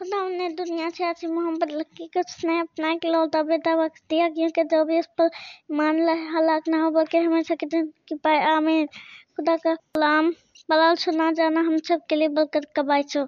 खुदा उन्हें दुनिया से ऐसी मोहब्बत लगी कि उसने अपना इकलौता बेटा बख्श दिया, क्योंकि जो भी उस पर मान ले, हलाक ना हो, बल्कि हमेशा की ज़िंदगी पाए, आमीन। खुदा का कलाम पलाल सुना जाना हम सब के लिए बरकत का बायस। हो